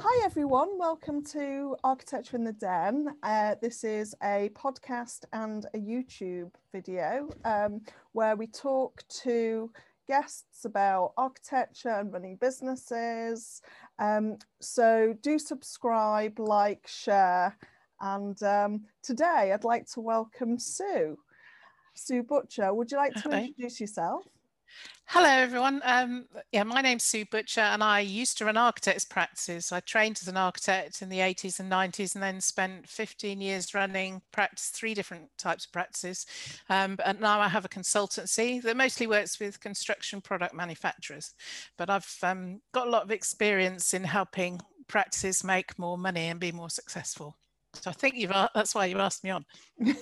Hi everyone, welcome to Architecture in the Den. Uh, this is a podcast and a YouTube video um, where we talk to guests about architecture and running businesses. Um, so do subscribe, like, share. And um, today I'd like to welcome Su. Su Butcher, would you like to introduce yourself? Hello, everyone. Um, yeah, my name's Su Butcher, and I used to run architects' practices. I trained as an architect in the 80s and 90s, and then spent 15 years running practice, three different types of practices. Um, and now I have a consultancy that mostly works with construction product manufacturers. But I've um, got a lot of experience in helping practices make more money and be more successful. So I think you've that's why you asked me on.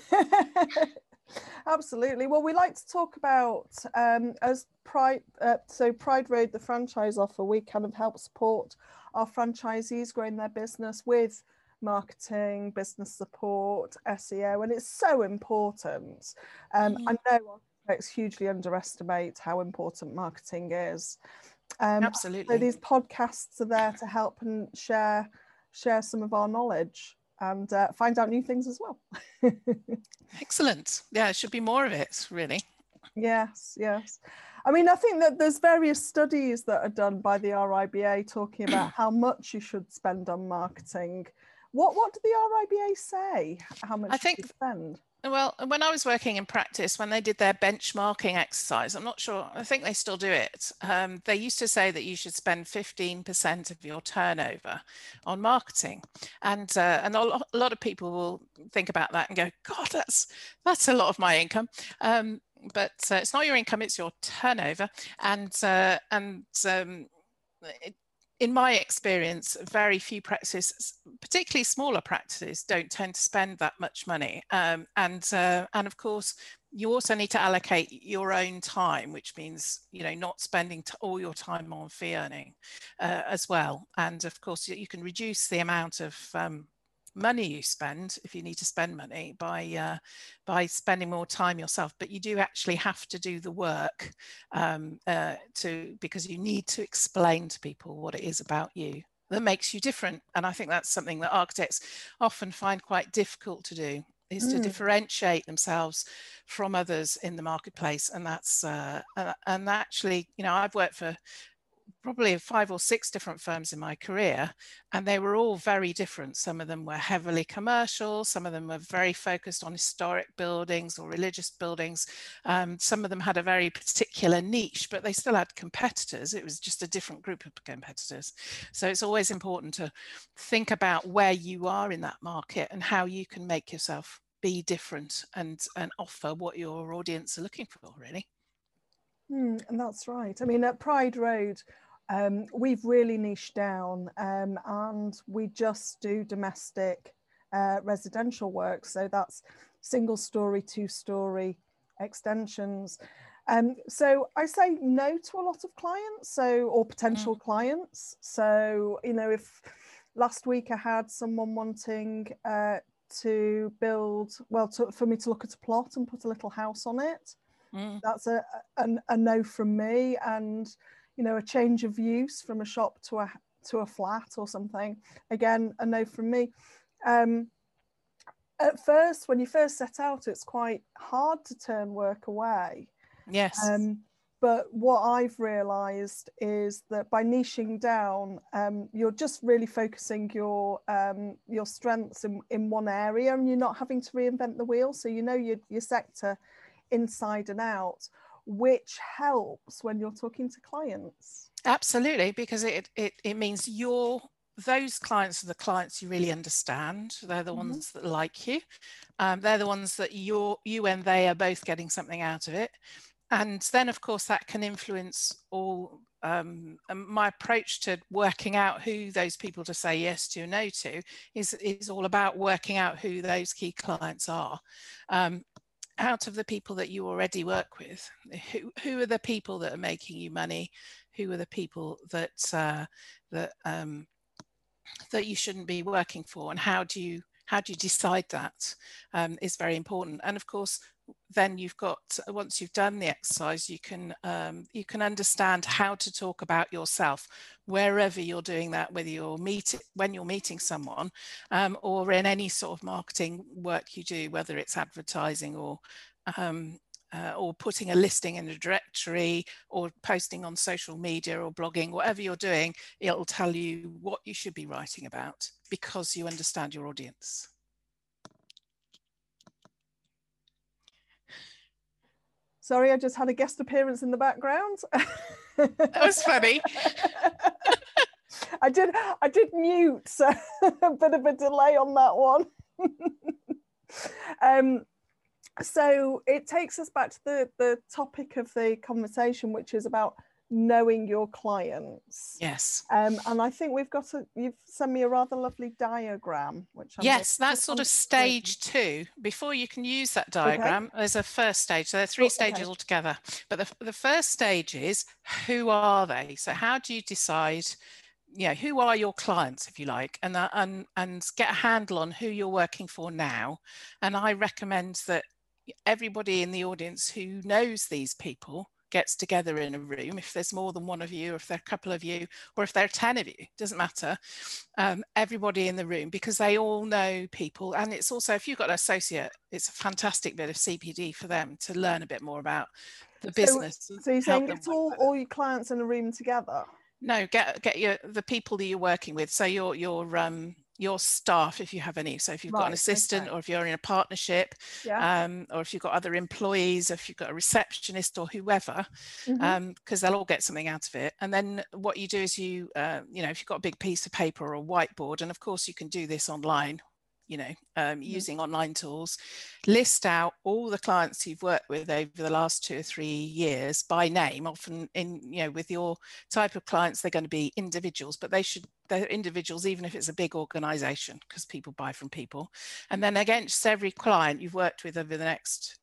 Absolutely. Well, we like to talk about um, as Pride. Uh, so Pride Road, the franchise offer, we kind of help support our franchisees growing their business with marketing, business support, SEO, and it's so important. Um, mm. I know architects hugely underestimate how important marketing is. Um, Absolutely. So these podcasts are there to help and share share some of our knowledge and uh, find out new things as well. Excellent. Yeah, it should be more of it, really. Yes, yes. I mean, I think that there's various studies that are done by the RIBA talking about how much you should spend on marketing. What what do the RIBA say? How much I think, spend? Well, when I was working in practice, when they did their benchmarking exercise, I'm not sure, I think they still do it. Um, they used to say that you should spend 15% of your turnover on marketing. And, uh, and a lot of people will think about that and go, God, that's, that's a lot of my income. Um, but uh, it's not your income, it's your turnover. And, uh, and um, it, in my experience, very few practices, particularly smaller practices, don't tend to spend that much money. Um, and uh, and of course, you also need to allocate your own time, which means you know not spending all your time on fee earning uh, as well. And of course, you can reduce the amount of um, money you spend if you need to spend money by uh, by spending more time yourself. But you do actually have to do the work um, uh, to because you need to explain to people what it is about you that makes you different. And i think that's something that architects often find quite difficult to do is mm. to differentiate themselves from others in the marketplace. And that's uh, and actually you know i've worked for probably five or six different firms in my career, and they were all very different. Some of them were heavily commercial, some of them were very focused on historic buildings or religious buildings. Um, some of them had a very particular niche, but they still had competitors. It was just a different group of competitors. So it's always important to think about where you are in that market and how you can make yourself be different and, and offer what your audience are looking for, really. Mm, and that's right. I mean, at Pride Road, um, we've really niched down um, and we just do domestic uh, residential work. So that's single story, two story extensions. Um, so I say no to a lot of clients, so or potential mm. clients. So you know, if last week I had someone wanting uh, to build, well, to, for me to look at a plot and put a little house on it, mm. that's a, a, a no from me. And you know, a change of use from a shop to a to a flat or something. Again, a no from me. Um, at first, when you first set out, it's quite hard to turn work away. Yes. Um, but what I've realised is that by niching down, um, you're just really focusing your um, your strengths in, in one area, and you're not having to reinvent the wheel. So you know your your sector inside and out which helps when you're talking to clients. Absolutely, because it, it, it means you're those clients are the clients you really understand. They're the mm-hmm. ones that like you. Um, they're the ones that you're, you and they are both getting something out of it. And then, of course, that can influence all um, my approach to working out who those people to say yes to, or no to, is is all about working out who those key clients are. Um, out of the people that you already work with, who, who are the people that are making you money? Who are the people that uh, that um, that you shouldn't be working for, and how do you how do you decide that um, is very important. And of course, then you've got once you've done the exercise you can um, you can understand how to talk about yourself wherever you're doing that whether you're meeting when you're meeting someone um, or in any sort of marketing work you do whether it's advertising or um, uh, or putting a listing in a directory or posting on social media or blogging whatever you're doing it'll tell you what you should be writing about because you understand your audience Sorry, I just had a guest appearance in the background. That was funny. I did I did mute, so a bit of a delay on that one. um, so it takes us back to the, the topic of the conversation, which is about knowing your clients. Yes. Um, and I think we've got a, you've sent me a rather lovely diagram, which I'm yes, that's sort of stage two. Before you can use that diagram, okay. there's a first stage. So there are three oh, stages okay. altogether. But the, the first stage is who are they? So how do you decide? You know, who are your clients, if you like, and uh, and and get a handle on who you're working for now. And I recommend that everybody in the audience who knows these people gets together in a room, if there's more than one of you, or if there are a couple of you, or if there are 10 of you, doesn't matter, um, everybody in the room, because they all know people. And it's also, if you've got an associate, it's a fantastic bit of CPD for them to learn a bit more about the business. So, so you're saying it's all, all your clients in a room together? No, get get your the people that you're working with. So your your um your staff if you have any so if you've right, got an assistant okay. or if you're in a partnership yeah. um, or if you've got other employees if you've got a receptionist or whoever because mm-hmm. um, they'll all get something out of it and then what you do is you uh, you know if you've got a big piece of paper or a whiteboard and of course you can do this online you know, um, using online tools, list out all the clients you've worked with over the last two or three years by name. Often, in you know, with your type of clients, they're going to be individuals, but they should they're individuals even if it's a big organization because people buy from people. And then against every client you've worked with over the next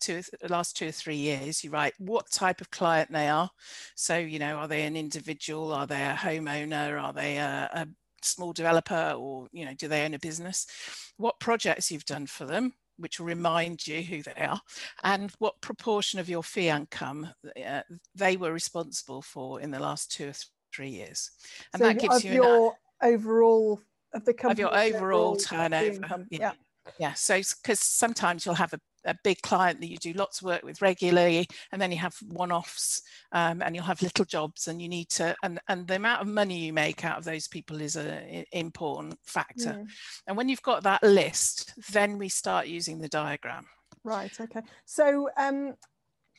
two last two or three years you write what type of client they are so you know are they an individual are they a homeowner are they a, a small developer or you know do they own a business? What projects you've done for them which will remind you who they are and what proportion of your fee income uh, they were responsible for in the last two or three years? And so that gives you your overall of the company of your overall, turnover yeah. yeah. Yeah so because sometimes you'll have a a big client that you do lots of work with regularly and then you have one-offs um, and you'll have little jobs and you need to and and the amount of money you make out of those people is an important factor yeah. and when you've got that list then we start using the diagram right okay so um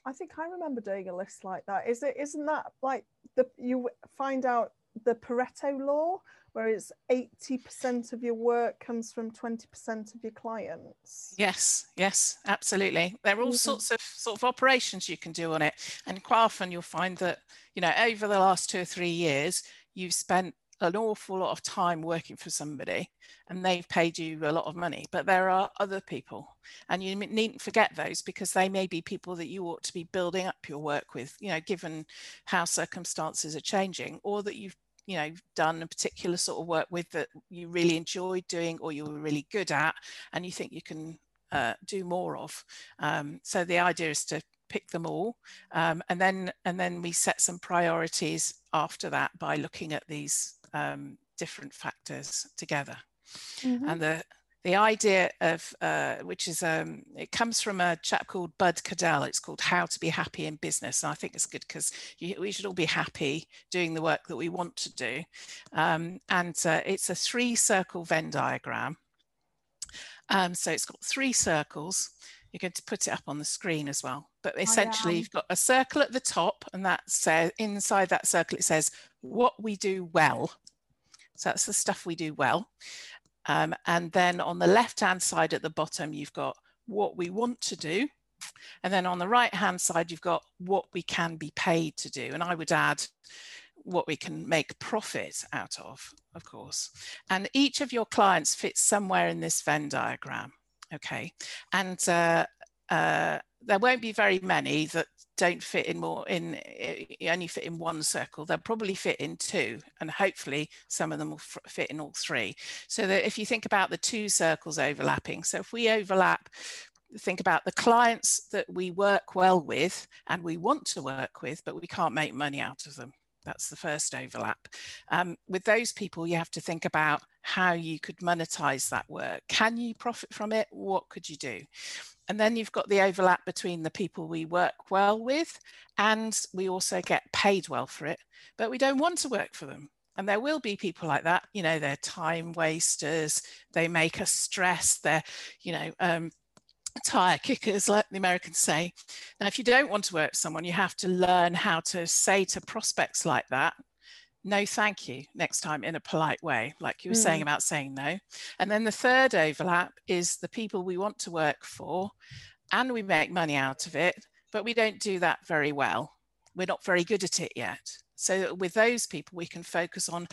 I think I remember doing a list like that. Is it isn't that like the you find out the Pareto law whereas 80% of your work comes from 20% of your clients. Yes, yes, absolutely. There are all mm-hmm. sorts of sort of operations you can do on it. And quite often you'll find that, you know, over the last two or three years, you've spent an awful lot of time working for somebody and they've paid you a lot of money but there are other people and you needn't forget those because they may be people that you ought to be building up your work with you know given how circumstances are changing or that you've you know done a particular sort of work with that you really enjoyed doing or you were really good at and you think you can uh, do more of um, so the idea is to pick them all um, and then and then we set some priorities after that by looking at these um, different factors together mm-hmm. and the the idea of uh, which is um, it comes from a chap called Bud Caddell. It's called How to Be Happy in Business, and I think it's good because we should all be happy doing the work that we want to do. Um, and uh, it's a three-circle Venn diagram. Um, so it's got three circles. You're going to put it up on the screen as well. But essentially, you've got a circle at the top, and that says inside that circle it says what we do well. So that's the stuff we do well. Um, and then on the left-hand side at the bottom, you've got what we want to do. And then on the right-hand side, you've got what we can be paid to do. And I would add what we can make profit out of, of course. And each of your clients fits somewhere in this Venn diagram. Okay. And uh, uh, there won't be very many that don't fit in more in eh, only fit in one circle they'll probably fit in two and hopefully some of them will fit in all three so that if you think about the two circles overlapping so if we overlap think about the clients that we work well with and we want to work with, but we can't make money out of them. That's the first overlap. Um, with those people, you have to think about how you could monetize that work. Can you profit from it? What could you do? And then you've got the overlap between the people we work well with and we also get paid well for it, but we don't want to work for them. And there will be people like that, you know, they're time wasters, they make us stress, they're, you know, um, tire kickers, like the Americans say. Now, if you don't want to work with someone, you have to learn how to say to prospects like that, no, thank you, next time in a polite way, like you were mm. saying about saying no. And then the third overlap is the people we want to work for and we make money out of it, but we don't do that very well. We're not very good at it yet. So with those people, we can focus on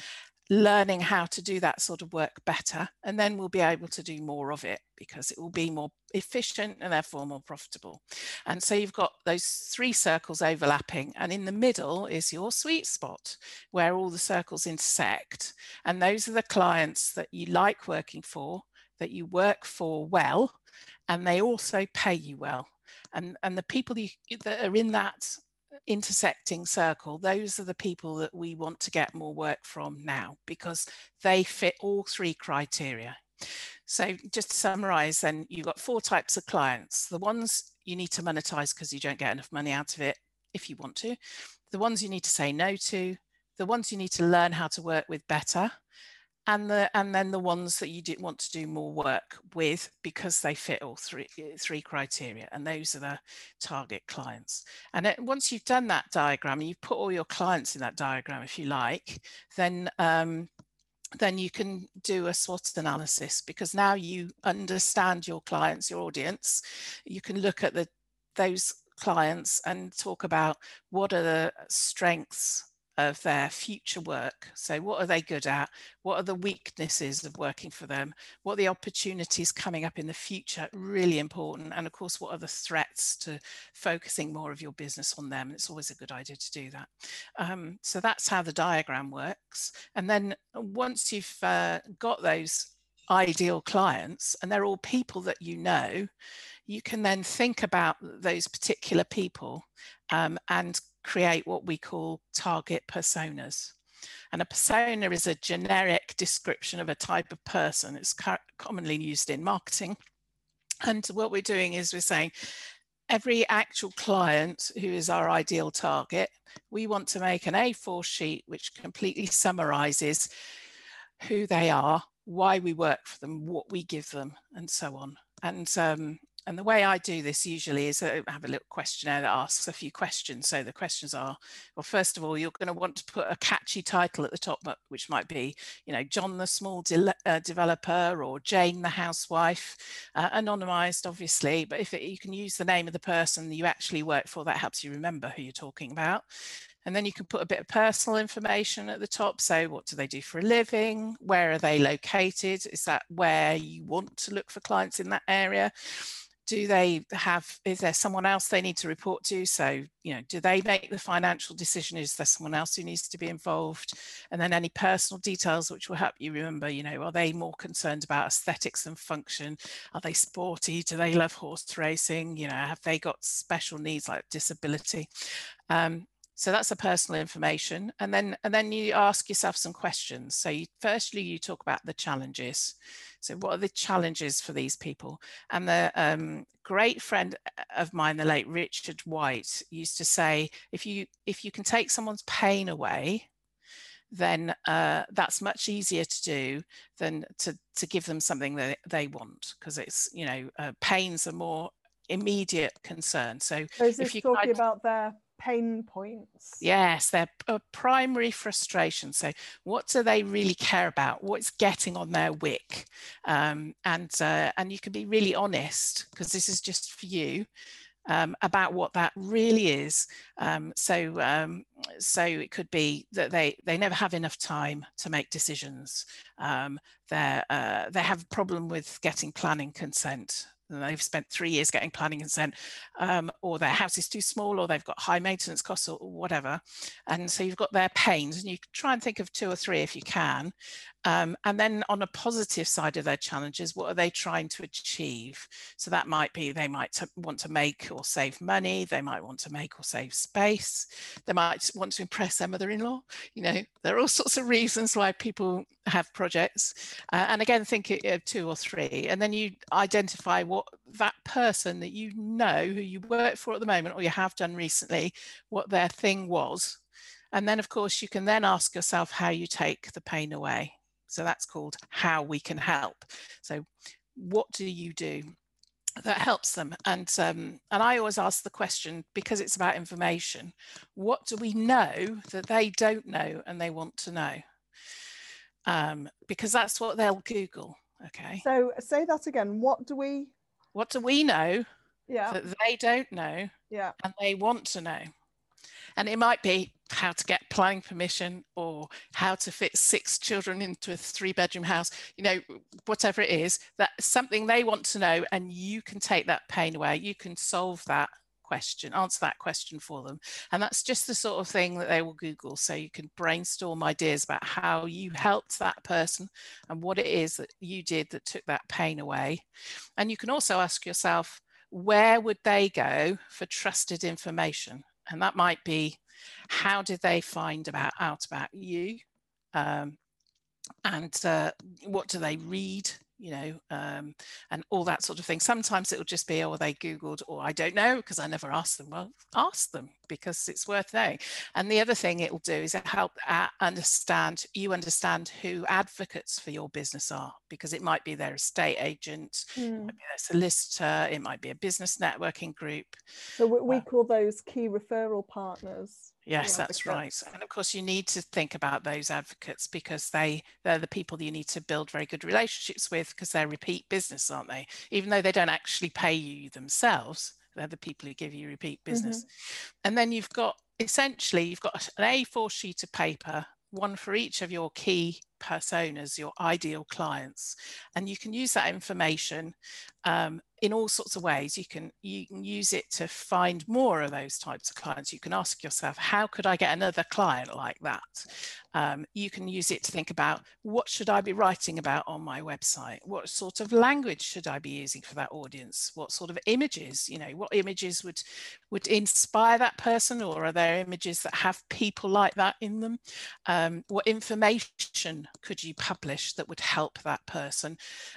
learning how to do that sort of work better and then we'll be able to do more of it because it will be more efficient and therefore more profitable. And so you've got those three circles overlapping and in the middle is your sweet spot where all the circles intersect and those are the clients that you like working for that you work for well and they also pay you well. And and the people you, that are in that intersecting circle, those are the people that we want to get more work from now because they fit all three criteria. So just to summarize then, you've got four types of clients. The ones you need to monetize because you don't get enough money out of it if you want to. The ones you need to say no to. The ones you need to learn how to work with better and the and then the ones that you didn't want to do more work with because they fit all three three criteria and those are the target clients. And it, once you've done that diagram and you've put all your clients in that diagram if you like then um, then you can do a SWOT analysis because now you understand your clients your audience. You can look at the those clients and talk about what are the strengths of their future work. So, what are they good at? What are the weaknesses of working for them? What are the opportunities coming up in the future? Really important. And of course, what are the threats to focusing more of your business on them? It's always a good idea to do that. Um, so, that's how the diagram works. And then once you've uh, got those ideal clients, and they're all people that you know, you can then think about those particular people um, and create what we call target personas. And a persona is a generic description of a type of person. It's commonly used in marketing. And what we're doing is we're saying every actual client who is our ideal target, we want to make an A4 sheet which completely summarizes who they are, why we work for them, what we give them, and so on. And um, and the way I do this usually is I have a little questionnaire that asks a few questions. So the questions are, well, first of all, you're going to want to put a catchy title at the top, which might be, you know, John the small de uh, developer or Jane the housewife, uh, anonymized, obviously. But if it, you can use the name of the person you actually work for, that helps you remember who you're talking about. And then you can put a bit of personal information at the top. So what do they do for a living? Where are they located? Is that where you want to look for clients in that area? Do they have is there someone else they need to report to? So you know do they make the financial decision? Is there someone else who needs to be involved? And then any personal details which will help you remember you know are they more concerned about aesthetics and function? Are they sporty? Do they love horse racing? You know have they got special needs like disability? Um, so that's a personal information. And then, and then you ask yourself some questions. So you, firstly, you talk about the challenges. So what are the challenges for these people? And the um, great friend uh, of mine, the late Richard White, used to say, if you, if you can take someone's pain away, then uh, that's much easier to do than to, to give them something that they want because it's, you know, uh, pains are more immediate concern. So, so is this if you talking about their pain points. Yes, they're a primary frustration. So, what do they really care about? What's getting on their wick? Um, and uh, and you can be really honest because this is just for you. Um, about what that really is. Um, so, um, so it could be that they they never have enough time to make decisions. Um, they uh, they have a problem with getting planning consent and they've spent three years getting planning consent, um, or their house is too small, or they've got high maintenance costs, or whatever. And so you've got their pains, and you try and think of two or three if you can. Um, and then on a positive side of their challenges, what are they trying to achieve? So that might be they might want to make or save money, they might want to make or save space, they might want to impress their mother-in-law. You know, there are all sorts of reasons why people have projects. Uh, and again, think of two or three, and then you identify what that person that you know who you work for at the moment or you have done recently, what their thing was. And then, of course, you can then ask yourself how you take the pain away. So that's called how we can help. So what do you do that helps them? And um, and I always ask the question because it's about information. What do we know that they don't know and they want to know? Um, because that's what they'll Google. Okay. So say that again. What do we? What do we know? Yeah. That they don't know. Yeah. And they want to know. And it might be how to get planning permission or how to fit six children into a three bedroom house, you know, whatever it is, that's something they want to know. And you can take that pain away. You can solve that question, answer that question for them. And that's just the sort of thing that they will Google. So you can brainstorm ideas about how you helped that person and what it is that you did that took that pain away. And you can also ask yourself, where would they go for trusted information? and that might be how did they find about out about you um, and uh, what do they read you know, um, and all that sort of thing. Sometimes it'll just be, oh, they Googled, or I don't know, because I never asked them. Well, ask them because it's worth knowing. And the other thing it will do is it help understand, you understand who advocates for your business are, because it might be their estate agent, mm. it might hmm. be their solicitor, it might be a business networking group. So we, we uh, call those key referral partners. Yes, that's right. And of course, you need to think about those advocates because they they're the people that you need to build very good relationships with because they're repeat business, aren't they? Even though they don't actually pay you themselves, they're the people who give you repeat business. Mm-hmm. And then you've got essentially you've got an A4 sheet of paper, one for each of your key personas, your ideal clients, and you can use that information um, in all sorts of ways. You can you can use it to find more of those types of clients. You can ask yourself, how could I get another client like that? Um, you can use it to think about what should I be writing about on my website? What sort of language should I be using for that audience? What sort of images? You know, what images would would inspire that person, or are there images that have people like that in them? Um, what information could you publish that would help that person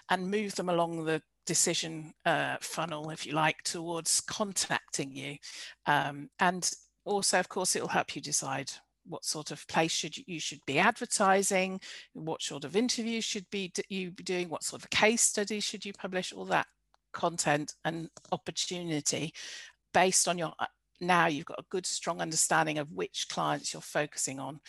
and move them along the decision uh, funnel, if you like, towards contacting you. Um, and also, of course, it will help you decide what sort of place should you, you, should be advertising, what sort of interviews should be you be doing, what sort of case studies should you publish, all that content and opportunity based on your uh, now you've got a good strong understanding of which clients you're focusing on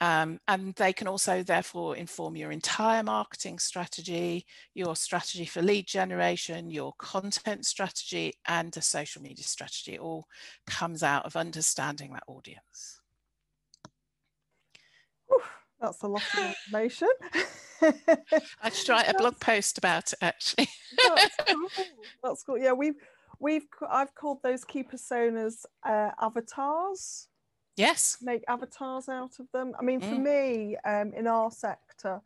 um, and they can also therefore inform your entire marketing strategy, your strategy for lead generation, your content strategy, and a social media strategy. It all comes out of understanding that audience. that's a lot of information. I should write a blog post about it actually. that's cool. That's cool. Yeah, we've we've I've called those key personas uh, avatars Yes. Make avatars out of them. I mean, for mm. me, um, in our sector,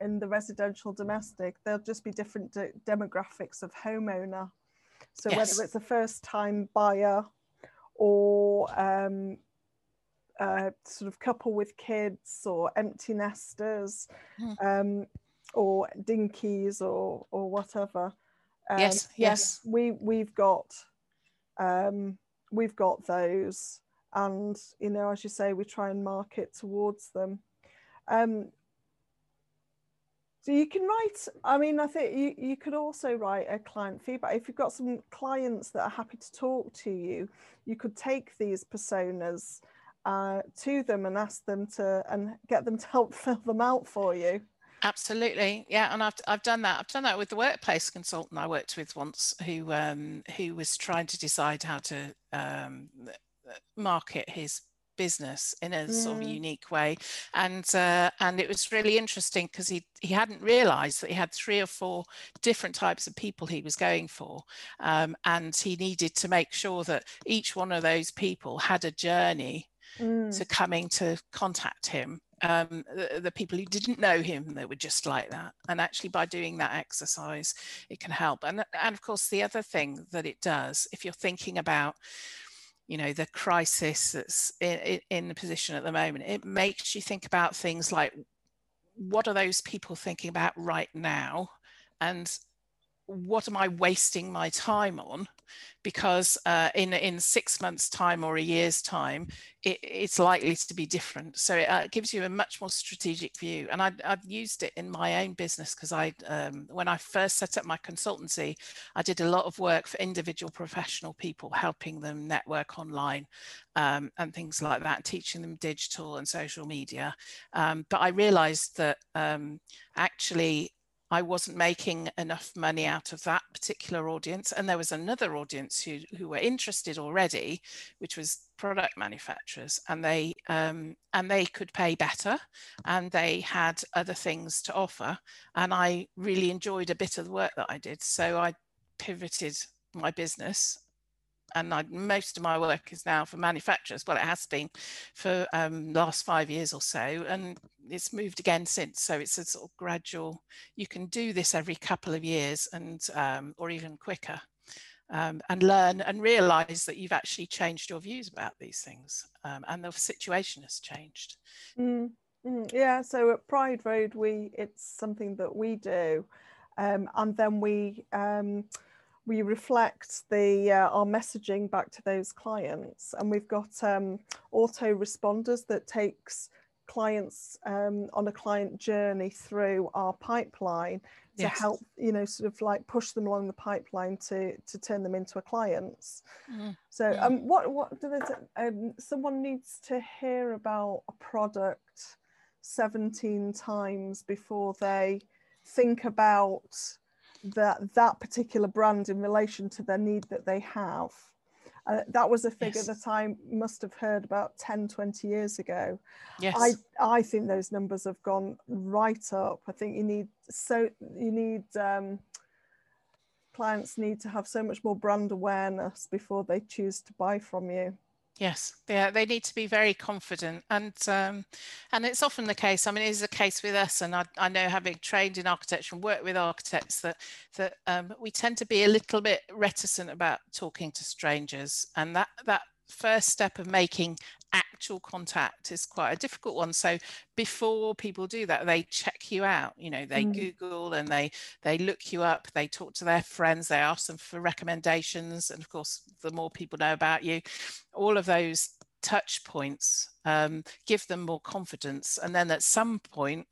in the residential domestic, there'll just be different de- demographics of homeowner. So yes. whether it's a first time buyer or um, a sort of couple with kids or empty nesters mm. um, or dinkies or, or whatever. Um, yes, yes. We, we've got um, we've got those. And you know as you say we try and market towards them. Um, so you can write i mean i think you, you could also write a client feedback. If you've got some clients that are happy to talk to you you could take these personas uh, to them and ask them to and get them to help fill them out for you Absolutely, yeah, and I've I've done that. I've done that with the workplace consultant I worked with once, who um, who was trying to decide how to um, market his business in a mm. sort of mm. unique way. And uh, and it was really interesting because he he hadn't realised that he had three or four different types of people he was going for, um, and he needed to make sure that each one of those people had a journey mm. to coming to contact him um, the, the, people who didn't know him that were just like that. And actually, by doing that exercise, it can help. And, and of course, the other thing that it does, if you're thinking about, you know, the crisis that's in, in the position at the moment, it makes you think about things like what are those people thinking about right now? And what am I wasting my time on? Because uh, in in six months' time or a year's time, it, it's likely to be different. So it uh, gives you a much more strategic view. And I, have used it in my own business because I, um, when I first set up my consultancy, I did a lot of work for individual professional people, helping them network online um, and things like that, teaching them digital and social media. Um, but I realised that um, actually I wasn't making enough money out of that particular audience. And there was another audience who, who were interested already, which was product manufacturers and they um, and they could pay better and they had other things to offer. And I really enjoyed a bit of the work that I did. So I pivoted my business and I, most of my work is now for manufacturers. Well, it has been for um, last five years or so, and it's moved again since. So it's a sort of gradual. You can do this every couple of years, and um, or even quicker, um, and learn and realise that you've actually changed your views about these things, um, and the situation has changed. Mm, mm, yeah. So at Pride Road, we it's something that we do, um, and then we um, we reflect the uh, our messaging back to those clients and we've got um, auto responders that takes clients um, on a client journey through our pipeline to yes. help you know sort of like push them along the pipeline to to turn them into a clients mm. so um what what do they um, someone needs to hear about a product 17 times before they think about that that particular brand in relation to the need that they have. Uh, that was a figure yes. that I must have heard about 10, 20 years ago. Yes. I, I think those numbers have gone right up. I think you need so you need um, clients need to have so much more brand awareness before they choose to buy from you. Yes, yeah, they need to be very confident, and um, and it's often the case. I mean, it is the case with us, and I, I know having trained in architecture and worked with architects that that um, we tend to be a little bit reticent about talking to strangers, and that that first step of making actual contact is quite a difficult one so before people do that they check you out you know they mm. google and they they look you up they talk to their friends they ask them for recommendations and of course the more people know about you all of those touch points um, give them more confidence and then at some point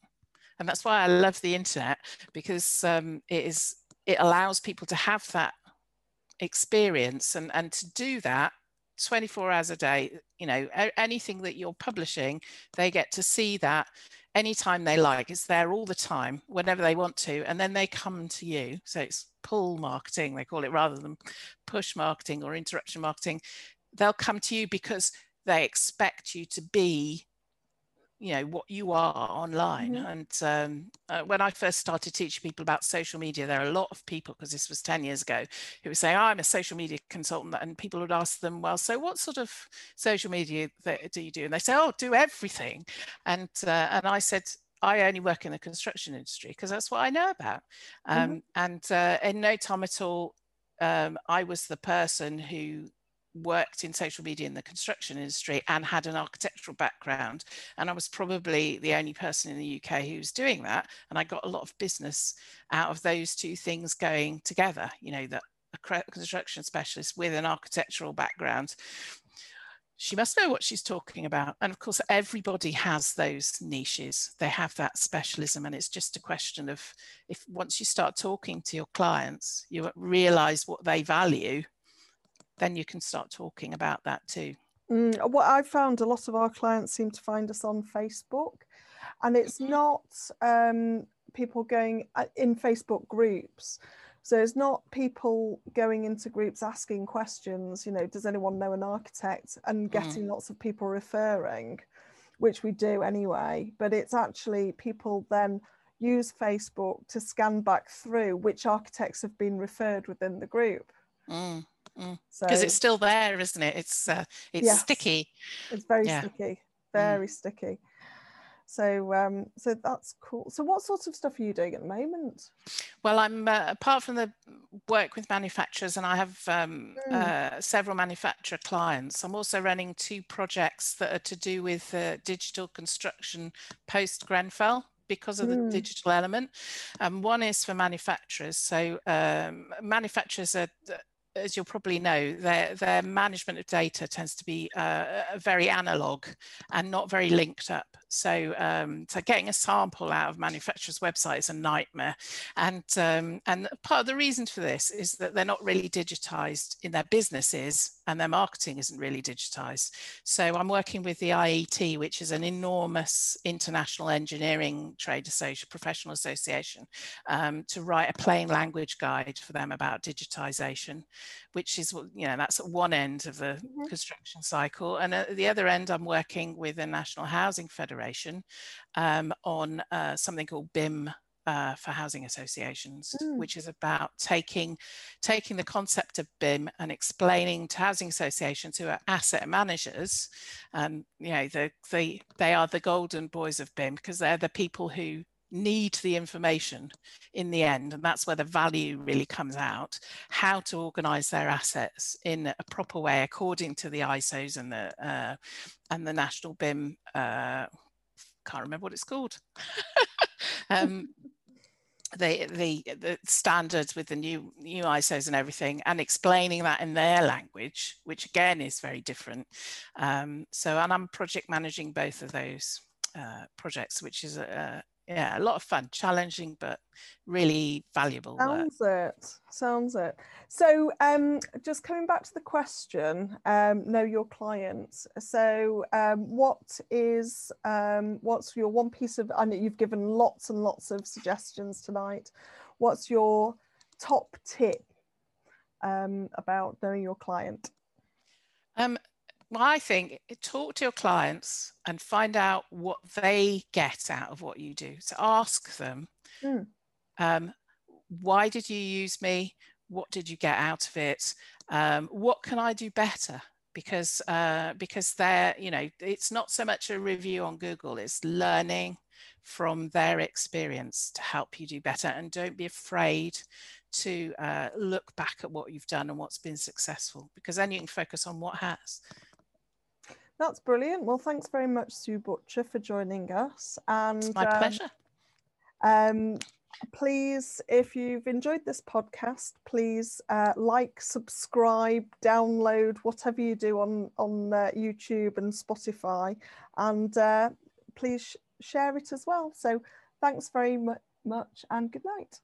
and that's why i love the internet because um, it is it allows people to have that experience and and to do that 24 hours a day you know anything that you're publishing they get to see that anytime they like. It's there all the time whenever they want to and then they come to you. So it's pull marketing they call it rather than push marketing or interruption marketing. They'll come to you because they expect you to be you know what you are online mm-hmm. and um, uh, when i first started teaching people about social media there are a lot of people because this was 10 years ago who would say oh, i'm a social media consultant and people would ask them well so what sort of social media do you do and they say oh do everything and uh, and i said I only work in the construction industry because that's what I know about. Um, mm-hmm. And uh, in no time at all, um, I was the person who worked in social media in the construction industry and had an architectural background. And I was probably the only person in the UK who was doing that. And I got a lot of business out of those two things going together, you know, that a construction specialist with an architectural background. She must know what she's talking about. And of course, everybody has those niches. They have that specialism. And it's just a question of if once you start talking to your clients, you realize what they value then you can start talking about that too. Mm, what I've found a lot of our clients seem to find us on Facebook, and it's mm-hmm. not um, people going uh, in Facebook groups. So it's not people going into groups asking questions, you know, does anyone know an architect and mm. getting mm. lots of people referring, which we do anyway. But it's actually people then use Facebook to scan back through which architects have been referred within the group. Mm. Because mm. so, it's still there, isn't it? It's uh, it's yes, sticky. It's very yeah. sticky, mm. very mm. sticky. So um, so that's cool. So what sorts of stuff are you doing at the moment? Well, I'm uh, apart from the work with manufacturers, and I have um, mm. uh, several manufacturer clients. I'm also running two projects that are to do with uh, digital construction post Grenfell because of the mm. digital element. Um, one is for manufacturers. So um, manufacturers are as you'll probably know, their, their management of data tends to be uh, very analog and not very linked up. So, um, so getting a sample out of manufacturers' website is a nightmare. And, um, and part of the reason for this is that they're not really digitized in their businesses and their marketing isn't really digitized. So I'm working with the IET, which is an enormous international engineering trade association, professional association, um, to write a plain language guide for them about digitization, which is, you know, that's at one end of the mm -hmm. construction cycle. And at the other end, I'm working with the National Housing Federation um, on uh, something called BIM uh, for housing associations, mm. which is about taking taking the concept of BIM and explaining to housing associations who are asset managers, and you know the, the they are the golden boys of BIM because they're the people who need the information in the end and that's where the value really comes out how to organize their assets in a proper way according to the isos and the uh, and the national bim uh, can't remember what it's called um, the, the the standards with the new new ISOs and everything, and explaining that in their language, which again is very different. Um, so, and I'm project managing both of those uh, projects, which is a, yeah, a lot of fun, challenging, but really valuable. Sounds work. it. Sounds it. So, um, just coming back to the question, um, know your clients. So, um, what is um, what's your one piece of? I know you've given lots and lots of suggestions tonight. What's your top tip um, about knowing your client? Well, I think talk to your clients and find out what they get out of what you do. So ask them, mm. um, why did you use me? What did you get out of it? Um, what can I do better? Because uh, because they're you know it's not so much a review on Google; it's learning from their experience to help you do better. And don't be afraid to uh, look back at what you've done and what's been successful, because then you can focus on what has. That's brilliant. Well, thanks very much, Su Butcher, for joining us. And it's my um, pleasure. Um, please, if you've enjoyed this podcast, please uh, like, subscribe, download, whatever you do on on uh, YouTube and Spotify, and uh, please sh share it as well. So, thanks very mu much, and good night.